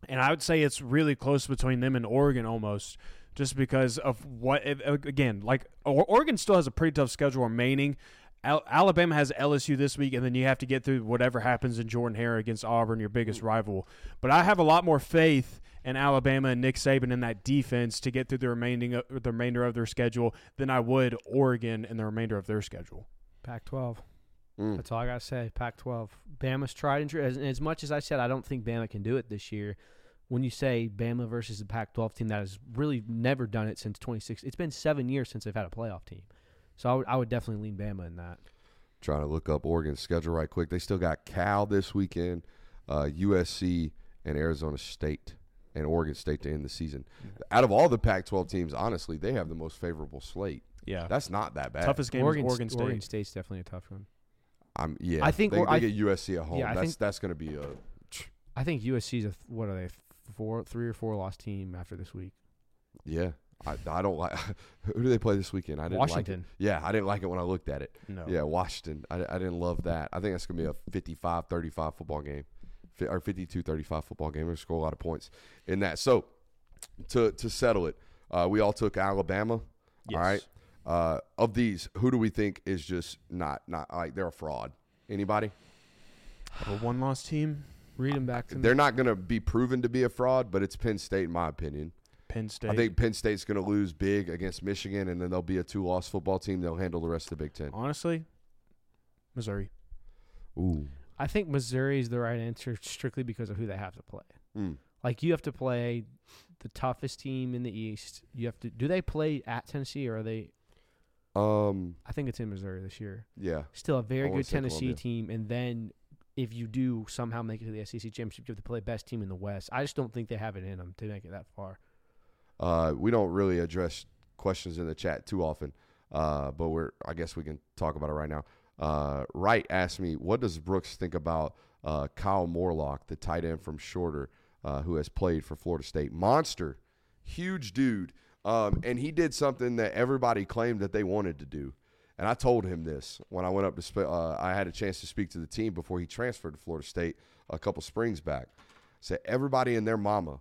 and I would say it's really close between them and Oregon almost, just because of what. Again, like Oregon still has a pretty tough schedule remaining. Al- Alabama has LSU this week, and then you have to get through whatever happens in Jordan Hare against Auburn, your biggest rival. But I have a lot more faith in Alabama and Nick Saban in that defense to get through the remaining uh, the remainder of their schedule than I would Oregon in the remainder of their schedule. Pac-12. Mm. That's all I gotta say. Pac-12. Bama's tried and true. As, as much as I said, I don't think Bama can do it this year. When you say Bama versus the Pac-12 team that has really never done it since 26, it's been seven years since they've had a playoff team. So I would, I would definitely lean Bama in that. Trying to look up Oregon's schedule right quick. They still got Cal this weekend, uh, USC, and Arizona State, and Oregon State to end the season. Out of all the Pac-12 teams, honestly, they have the most favorable slate. Yeah, That's not that bad. toughest game Oregon, is Oregon State. Oregon State's definitely a tough one. I'm yeah. I think they, or- they I- get USC at home. yeah, that's think- that's going to be a I think USC's a what are they four, three or four loss team after this week. yeah. I, I don't like. Who do they play this weekend? I didn't Washington. Like. Yeah, I didn't like it when I looked at it. No. Yeah, Washington. I, I didn't love that. I think that's going to be a 55-35 football game, or 52-35 football game. We're going to score a lot of points in that. So to to settle it, uh, we all took Alabama. Yes. All right. Uh, of these, who do we think is just not not like they're a fraud? Anybody? A one loss team, Read them back to me. They're not going to be proven to be a fraud, but it's Penn State, in my opinion. Penn State. I think Penn State's going to lose big against Michigan, and then they'll be a two-loss football team. They'll handle the rest of the Big Ten. honestly, Missouri. Ooh, I think Missouri is the right answer strictly because of who they have to play. Mm. Like you have to play the toughest team in the East. You have to. Do they play at Tennessee or are they? Um, I think it's in Missouri this year. yeah, Still a very wanna good say Tennessee Columbia. team, and then if you do somehow make it to the SEC championship, you have to play best team in the West. I just don't think they have it in them to make it that far. uh, we don't really address questions in the chat too often, uh, but we're I guess we can talk about it right now. Uh, Wright asked me, "What does Brooks think about uh, Kyle Morlock, the tight end from Shorter, uh, who has played for Florida State? Monster, huge dude, um, and he did something that everybody claimed that they wanted to do." And I told him this when I went up to. Uh, I had a chance to speak to the team before he transferred to Florida State a couple springs back. Said everybody and their mama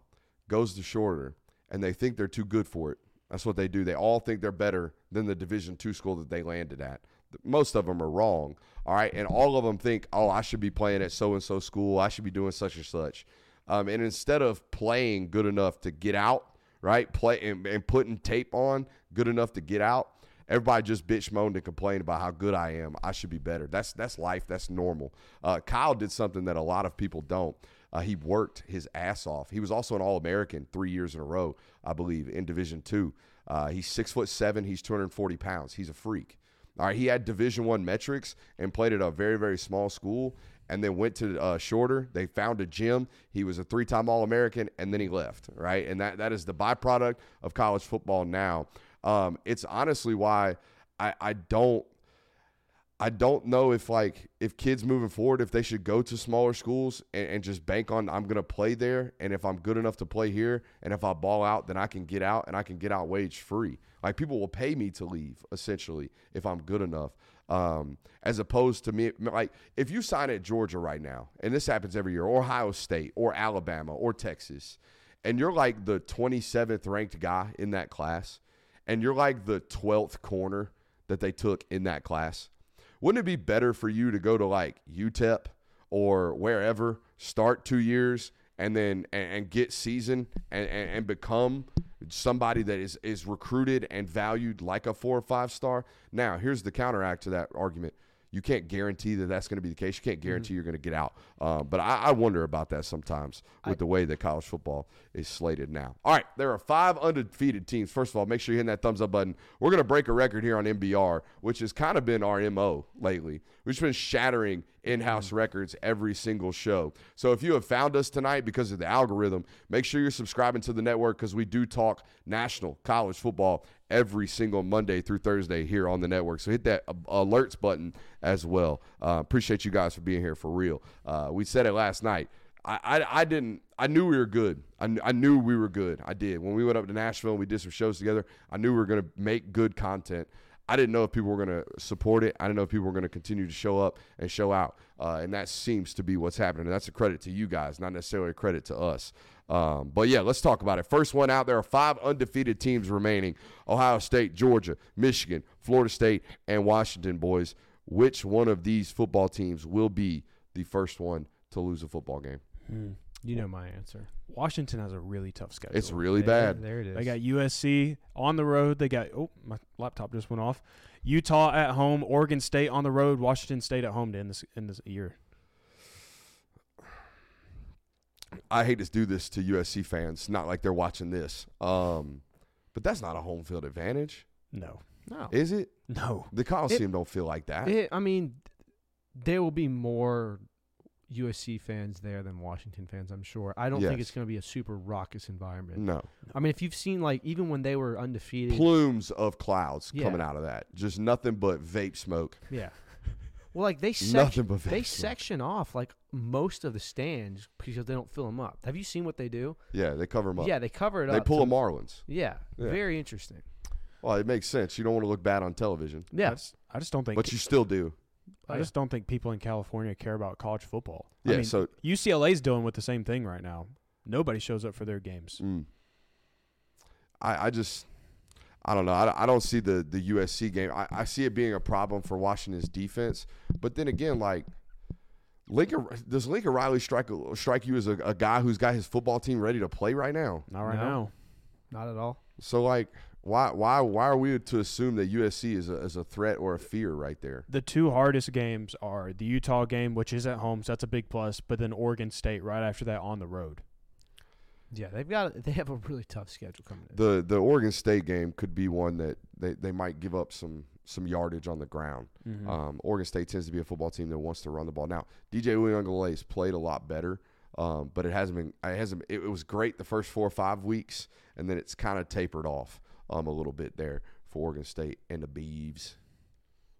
goes to Shorter, and they think they're too good for it. That's what they do. They all think they're better than the Division two school that they landed at. Most of them are wrong. All right, and all of them think, oh, I should be playing at so and so school. I should be doing such and such. Um, and instead of playing good enough to get out, right, play and, and putting tape on good enough to get out, everybody just bitch moaned and complained about how good I am. I should be better. That's that's life. That's normal. Uh, Kyle did something that a lot of people don't. Uh, he worked his ass off. He was also an All American three years in a row, I believe, in Division Two. Uh, he's six foot seven. He's 240 pounds. He's a freak. All right, he had Division One metrics and played at a very very small school, and then went to uh, Shorter. They found a gym. He was a three-time All-American, and then he left. Right, and that that is the byproduct of college football now. Um, it's honestly why I, I don't I don't know if like if kids moving forward if they should go to smaller schools and, and, just bank on I'm gonna play there and if I'm good enough to play here and if I ball out then I can get out and I can get out wage free. Like people will pay me to leave essentially if I'm good enough. Um, as opposed to me like if you sign at Georgia right now and this happens every year or Ohio State or Alabama or Texas and you're like the 27th ranked guy in that class and you're like the 12th corner that they took in that class wouldn't it be better for you to go to like UTEP or wherever, start two years, and then and, and get seasoned and, and, and become somebody that is is recruited and valued like a four or five star? Now, here's the counteract to that argument you can't guarantee that that's going to be the case. You can't guarantee mm-hmm. you're going to get out. Uh, but I, I, wonder about that sometimes with I, the way that college football is slated now. All right, there are five undefeated teams. First of all, make sure you hit that thumbs up button. We're going to break a record here on NBR, which has kind of been our MO lately. We've been shattering in house mm-hmm. records every single show. So if you have found us tonight because of the algorithm, make sure you're subscribing to the network because we do talk national college football every single Monday through Thursday here on the network. So hit that alerts button as well. Uh, appreciate you guys for being here for real. Uh, we said it last night. I, I, I, didn't. I knew we were good. I, I knew we were good. I did. When we went up to Nashville, and we did some shows together. I knew we were going to make good content. I didn't know if people were going to support it. I didn't know if people were going to continue to show up and show out. Uh, and that seems to be what's happening. And that's a credit to you guys, not necessarily a credit to us. Um, but yeah, let's talk about it. First one out there are five undefeated teams remaining Ohio State, Georgia, Michigan, Florida State, and Washington, boys. Which one of these football teams will be the first one to lose a football game? Hmm. You know my answer. Washington has a really tough schedule. It's really bad. There it is. They got USC on the road. They got oh my laptop just went off. Utah at home, Oregon State on the road, Washington State at home to end this in this year. I hate to do this to USC fans. Not like they're watching this, um, but that's not a home field advantage. No, no, is it? No, the Coliseum it, don't feel like that. It, I mean, there will be more USC fans there than Washington fans. I'm sure. I don't yes. think it's going to be a super raucous environment. No, I mean, if you've seen like even when they were undefeated, plumes of clouds yeah. coming out of that, just nothing but vape smoke. Yeah. Well, like they section, they section off like most of the stands because they don't fill them up. Have you seen what they do? Yeah, they cover them up. Yeah, they cover it they up. They pull a Marlins. Yeah, yeah, very interesting. Well, it makes sense. You don't want to look bad on television. Yeah, I just, I just don't think. But you still do. I just don't think people in California care about college football. Yeah, I mean, so UCLA's dealing with the same thing right now. Nobody shows up for their games. Mm. I, I just I don't know. I, I don't see the the USC game. I, I see it being a problem for Washington's defense. But then again, like Lincoln, does Lincoln Riley strike strike you as a, a guy who's got his football team ready to play right now? Not right no, now. Not at all. So like, why why why are we to assume that USC is a, is a threat or a fear right there? The two hardest games are the Utah game, which is at home, so that's a big plus. But then Oregon State right after that on the road. Yeah, they've got they have a really tough schedule coming. In. The the Oregon State game could be one that they, they might give up some some yardage on the ground. Mm-hmm. Um, Oregon State tends to be a football team that wants to run the ball. Now DJ Uiagalelei's played a lot better, um, but it hasn't been it hasn't it, it, was great the first four or five weeks, and then it's kind of tapered off um, a little bit there for Oregon State and the Beavs.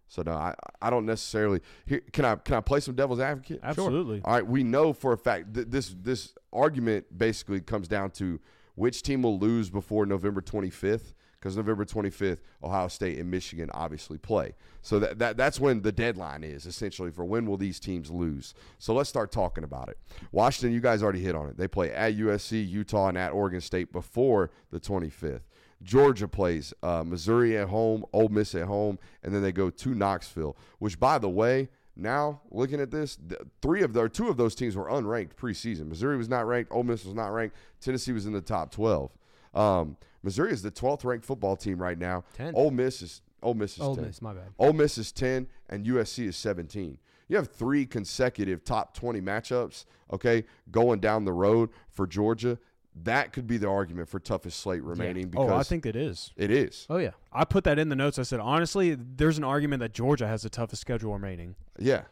So no, I I don't necessarily. Here, can I can I play some devil's advocate? Absolutely. Sure. All right, we know for a fact that this this argument basically comes down to which team will lose before November 25th because November 25th, Ohio State and Michigan obviously play. So that, that that's when the deadline is essentially for when will these teams lose. So let's start talking about it. Washington, you guys already hit on it. They play at USC, Utah, and at Oregon State before the 25th. Georgia plays uh, Missouri at home, Ole Miss at home, and then they go to Knoxville. Which, by the way, now looking at this, three of their two of those teams were unranked preseason. Missouri was not ranked. Ole Miss was not ranked. Tennessee was in the top twelve. Um, Missouri is the twelfth ranked football team right now. Ten. Ole Miss is Ole Miss is Ole 10. Miss, my bad. Ole Miss is ten, and USC is seventeen. You have three consecutive top twenty matchups. Okay, going down the road for Georgia that could be the argument for toughest slate remaining. Yeah. Because oh, I think it is. It is. Oh yeah, I put that in the notes. I said honestly, there's an argument that Georgia has the toughest schedule remaining. Yeah.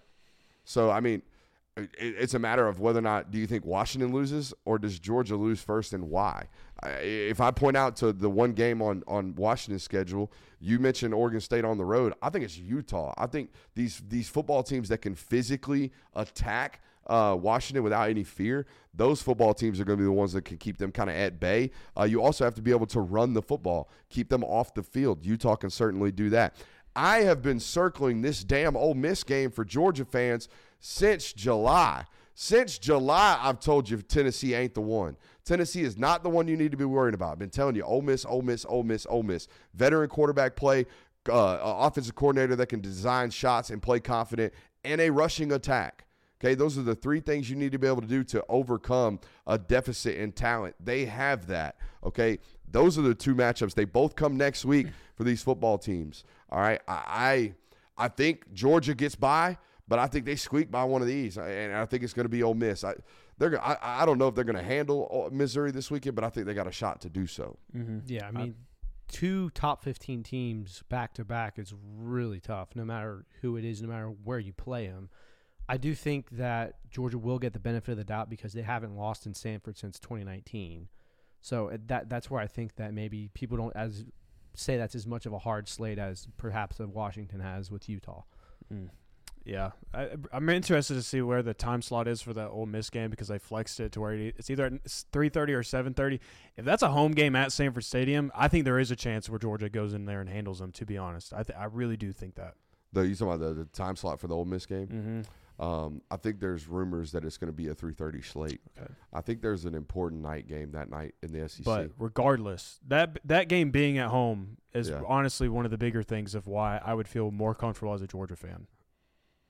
So I mean, it, it's a matter of whether or not do you think Washington loses or does Georgia lose first and why. If I point out to the one game on on Washington's schedule, you mentioned Oregon State on the road. I think it's Utah. I think these these football teams that can physically attack uh, Washington without any fear, those football teams are going to be the ones that can keep them kind of at bay. Uh, you also have to be able to run the football, keep them off the field. Utah can certainly do that. I have been circling this damn Ole Miss game for Georgia fans since July. Since July, I've told you Tennessee ain't the one. Tennessee is not the one you need to be worried about. I've been telling you, Ole Miss, Ole Miss, Ole Miss, Ole Miss. Veteran quarterback play, uh, offensive coordinator that can design shots and play confident, and a rushing attack. Okay, those are the three things you need to be able to do to overcome a deficit in talent. They have that. Okay, those are the two matchups. They both come next week for these football teams. All right, I I, I think Georgia gets by, but I think they squeak by one of these, and I think it's going to be Ole Miss. I they're I, I don't know if they're going to handle Missouri this weekend, but I think they got a shot to do so. Mm-hmm. Yeah, I mean. two top 15 teams back to back is really tough no matter who it is no matter where you play them I do think that Georgia will get the benefit of the doubt because they haven't lost in Sanford since 2019. So uh, that that's where I think that maybe people don't as say that's as much of a hard slate as perhaps Washington has with Utah. Mm. Yeah, I, am interested to see where the time slot is for that Ole Miss game because they flexed it to where it's either 3:30 or 7:30. If that's a home game at Sanford Stadium, I think there is a chance where Georgia goes in there and handles them. To be honest, I th- I really do think that. The you talking about the, the time slot for the Ole Miss game? Mm-hmm. Um, I think there's rumors that it's going to be a 3:30 slate. Okay. I think there's an important night game that night in the SEC. But regardless, that that game being at home is Yeah. honestly one of the bigger things of why I would feel more comfortable as a Georgia fan.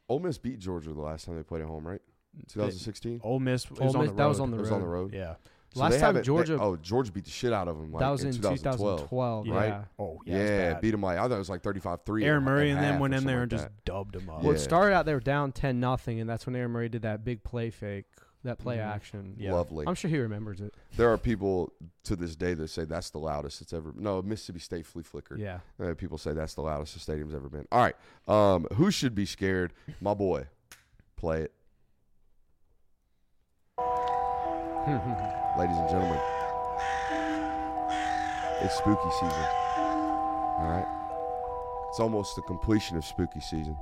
Ole Miss beat Georgia the last time they played at home, right? 2016. Ole Miss was Ole on Miss- the road. that was on the It was on the road. yeah. So Last time haven't- they- Georgia- oh, Georgia beat the shit out of them. Like, that was in in 2012. 2012, Yeah. right? Oh Yeah, yeah. beat them like I thought it was like 35-3. Aaron Murray at and half then went in something there like and just dubbed them up. Well, it started out they were down 10 nothing, and that's when Aaron Murray did that big play fake, that play Mhm. action. Yeah. Lovely. I'm sure he remembers it. There are people to this day that say that's the loudest it's ever. No, Mississippi State flea flicker. Yeah. Uh, people say that's the loudest the stadium's ever been. All right. Um, who should be scared? My boy. Play it. Ladies and gentlemen, it's spooky season. All right. It's almost the completion of spooky season.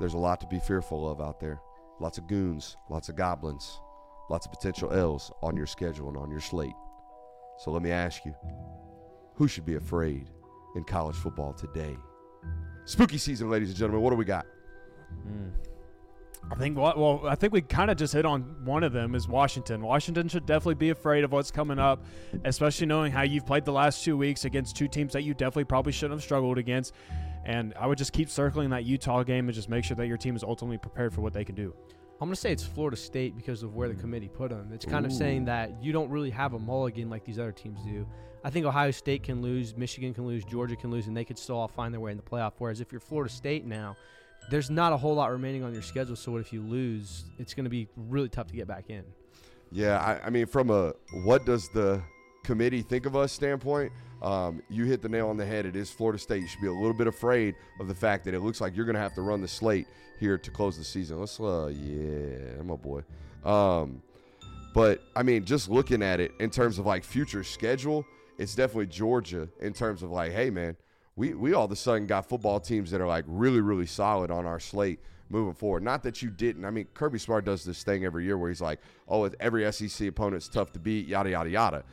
There's a lot to be fearful of out there. Lots of goons, lots of goblins, lots of potential L's on your schedule and on your slate. So let me ask you who should be afraid in college football today? Spooky season, ladies and gentlemen. What do we got? Mm. I think well, well I think we kind of just hit on one of them is Washington. Washington should definitely be afraid of what's coming up, especially knowing how you've played the last two weeks against two teams that you definitely probably shouldn't have struggled against. And I would just keep circling that Utah game and just make sure that your team is ultimately prepared for what they can do. I'm going to say it's Florida State because of where the mm. committee put them. It's kind of saying that you don't really have a mulligan like these other teams do. I think Ohio State can lose, Michigan can lose, Georgia can lose, and they could still all find their way in the playoff. Whereas if you're Florida State now, there's not a whole lot remaining on your schedule. So what if you lose? It's going to be really tough to get back in. Yeah, I, I mean, from a what does the committee think of us standpoint, um, you hit the nail on the head. It is Florida State. You should be a little bit afraid of the fact that it looks like you're going to have to run the slate here to close the season. Let's, uh, yeah, my boy. Um, but I mean, just looking at it in terms of like future schedule, it's definitely Georgia in terms of like, hey, man, we, we all of a sudden got football teams that are like really, really solid on our slate moving forward. Not that you didn't. I mean, Kirby Smart does this thing every year where he's like, oh, every SEC opponent's tough to beat, yada, yada, yada.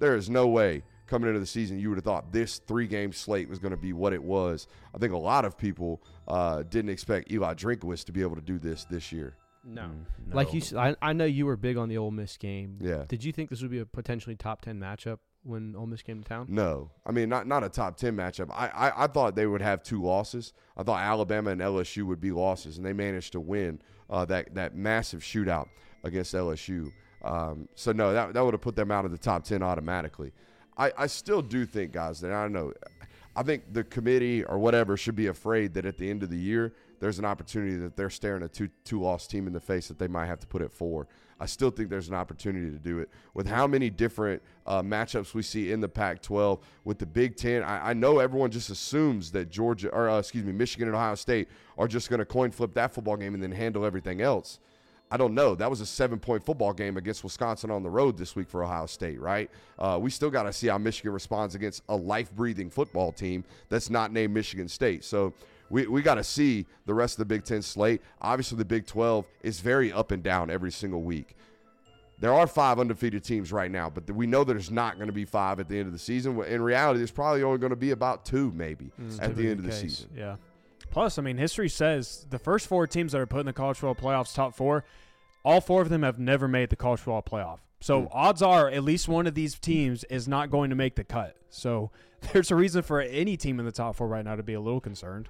There is no way coming into the season you would have thought this three game slate was going to be what it was. I think a lot of people uh, didn't expect Eli Drinkwitz to be able to do this this year. No. Mm, Like you you, I know you were big on the Ole Miss game. Yeah. Did you think this would be a potentially top ten matchup when Ole Miss came to town? No, I mean not not a top ten matchup. I, I I thought they would have two losses. I thought Alabama and LSU would be losses, and they managed to win uh, that that massive shootout against LSU. Um, so no, that that would have put them out of the top ten automatically. I, I still do think, guys, that I don't know. I think the committee or whatever should be afraid that at the end of the year there's an opportunity that they're staring a two two loss team in the face that they might have to put it four. I still think there's an opportunity to do it with how many different uh, matchups we see in the Pac-12 with the Big Ten. I, I know everyone just assumes that Georgia or uh, excuse me Michigan and Ohio State are just going to coin flip that football game and then handle everything else. I don't know. That was a seven point football game against Wisconsin on the road this week for Ohio State, right? Uh, we still got to see how Michigan responds against a life breathing football team that's not named Michigan State. So we, we got to see the rest of the Big Ten slate. Obviously, the Big 12 is very up and down every single week. There are five undefeated teams right now, but we know there's not going to be five at the end of the season. In reality, there's probably only going to be about two, maybe, at the end of the season. Yeah. Plus, I mean, history says the first four teams that are put in the college football playoffs, top four, all four of them have never made the college football playoff. So Hmm. odds are at least one of these teams is not going to make the cut. So there's a reason for any team in the top four right now to be a little concerned.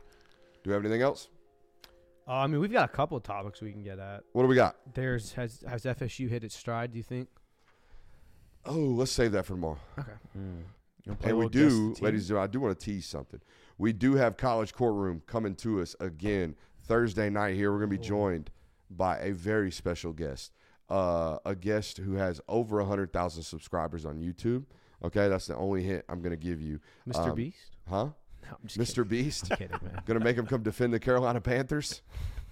Do we have anything else? Uh, I mean, we've got a couple of topics we can get at. What do we got? There's has has FSU hit its stride? Do you think? Oh, let's save that for tomorrow. Okay. You And we do, ladies and gentlemen, I do want to tease something. We do have College Courtroom coming to us again Thursday night here. We're going to be joined by a very special guest, uh, a guest who has over 100,000 subscribers on YouTube. Okay, that's the only hint I'm going to give you. Mr. Um, Beast? Huh? No, I'm just Mr. Beast? kidding. kidding, man. going to make him come defend the Carolina Panthers?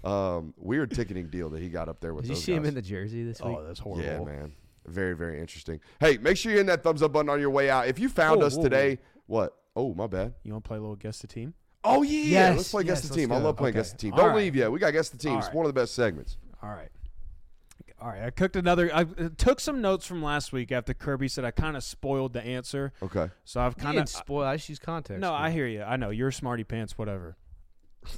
Um, weird ticketing deal that he got up there with Did you those see him in the jersey this week? Oh, that's horrible. Yeah, man. Very, very interesting. Hey, make sure you hit that thumbs up button on your way out. If you found Whoa, us whoa, today, what? Oh, my bad. You want to play a little guess the team? Oh yeah, Yes, let's play guess the let's team. I love playing Okay. guess the team. Don't right. leave yet. We got guess the team. All It's right. one of the best segments. All right. All right. I cooked another. I took some notes from last week after Kirby said I kind of spoiled the answer. Okay. So I've kind of spoil. I just use context. No, man. I hear you. I know you're smarty pants, whatever.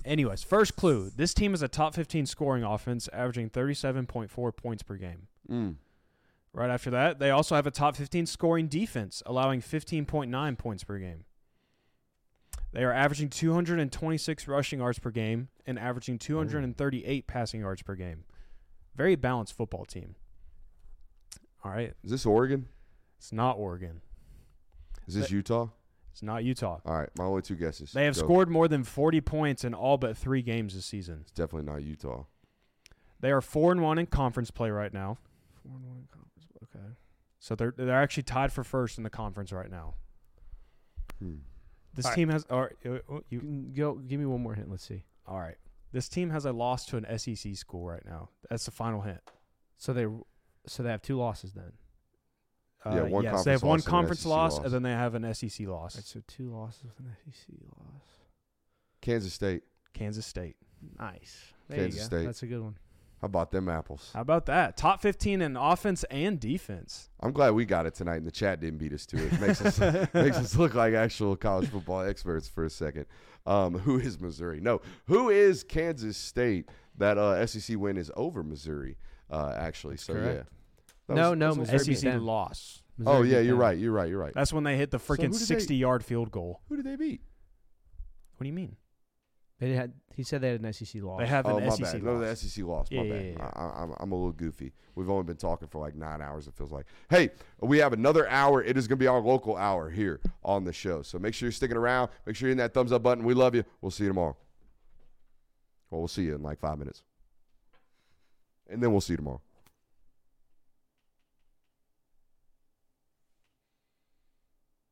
Anyways, first clue: this team is a top 15 scoring offense, averaging 37.4 points per game. Mm. Right after that, they also have a top 15 scoring defense, allowing 15.9 points per game. They are averaging 226 rushing yards per game and averaging 238 passing yards per game. Very balanced football team. All right, Is this Oregon? it's not Oregon. Is this Utah? It's not Utah. All right, my only two guesses. They have Go. scored more than 40 points in all but three games this season. It's definitely not Utah. They are four and one in conference play right now, Four and one conference. Okay. so they're they're actually tied for first in the conference right now. Hmm. This All right. team has. Or, uh, you You can go. Give me one more hint. Let's see. all right? This team has a loss to an SEC school right now. That's the final hint. So they, so they have two losses then. Uh, Yeah, one yes, they have conference one loss and an conference SEC loss, loss. and then they have an SEC loss. All right, so two losses with an SEC loss. Kansas State. Kansas State. Nice. There Kansas you go. State. That's a good one. How about them apples? How about that? Top 15 in offense and defense. I'm glad we got it tonight, and the chat didn't beat us to it. Makes us makes us look like actual college football experts for a second. Um, who is Missouri? No, who is Kansas State? That uh, SEC win is over Missouri. Uh, actually, That's so correct. yeah. That No, was- no, was- Missouri beat SEC them. loss. Oh yeah, you're them. right. You're right. You're right. That's when they hit the who freaking did they- 60 yard field goal. Who did they beat? What do you mean? They had. He said they had an SEC loss. They have Oh an my SEC bad. No, the loss. SEC lost. My Yeah, bad. yeah, yeah. I, I, I'm, I'm a little goofy. We've only been talking for like nine hours. It feels like. Hey, we have another hour. It is going to be our local hour here on the show. So make sure you're sticking around. Make sure you're in that thumbs up button. We love you. We'll see you tomorrow. Well, we'll see you in like five minutes, and then we'll see you tomorrow.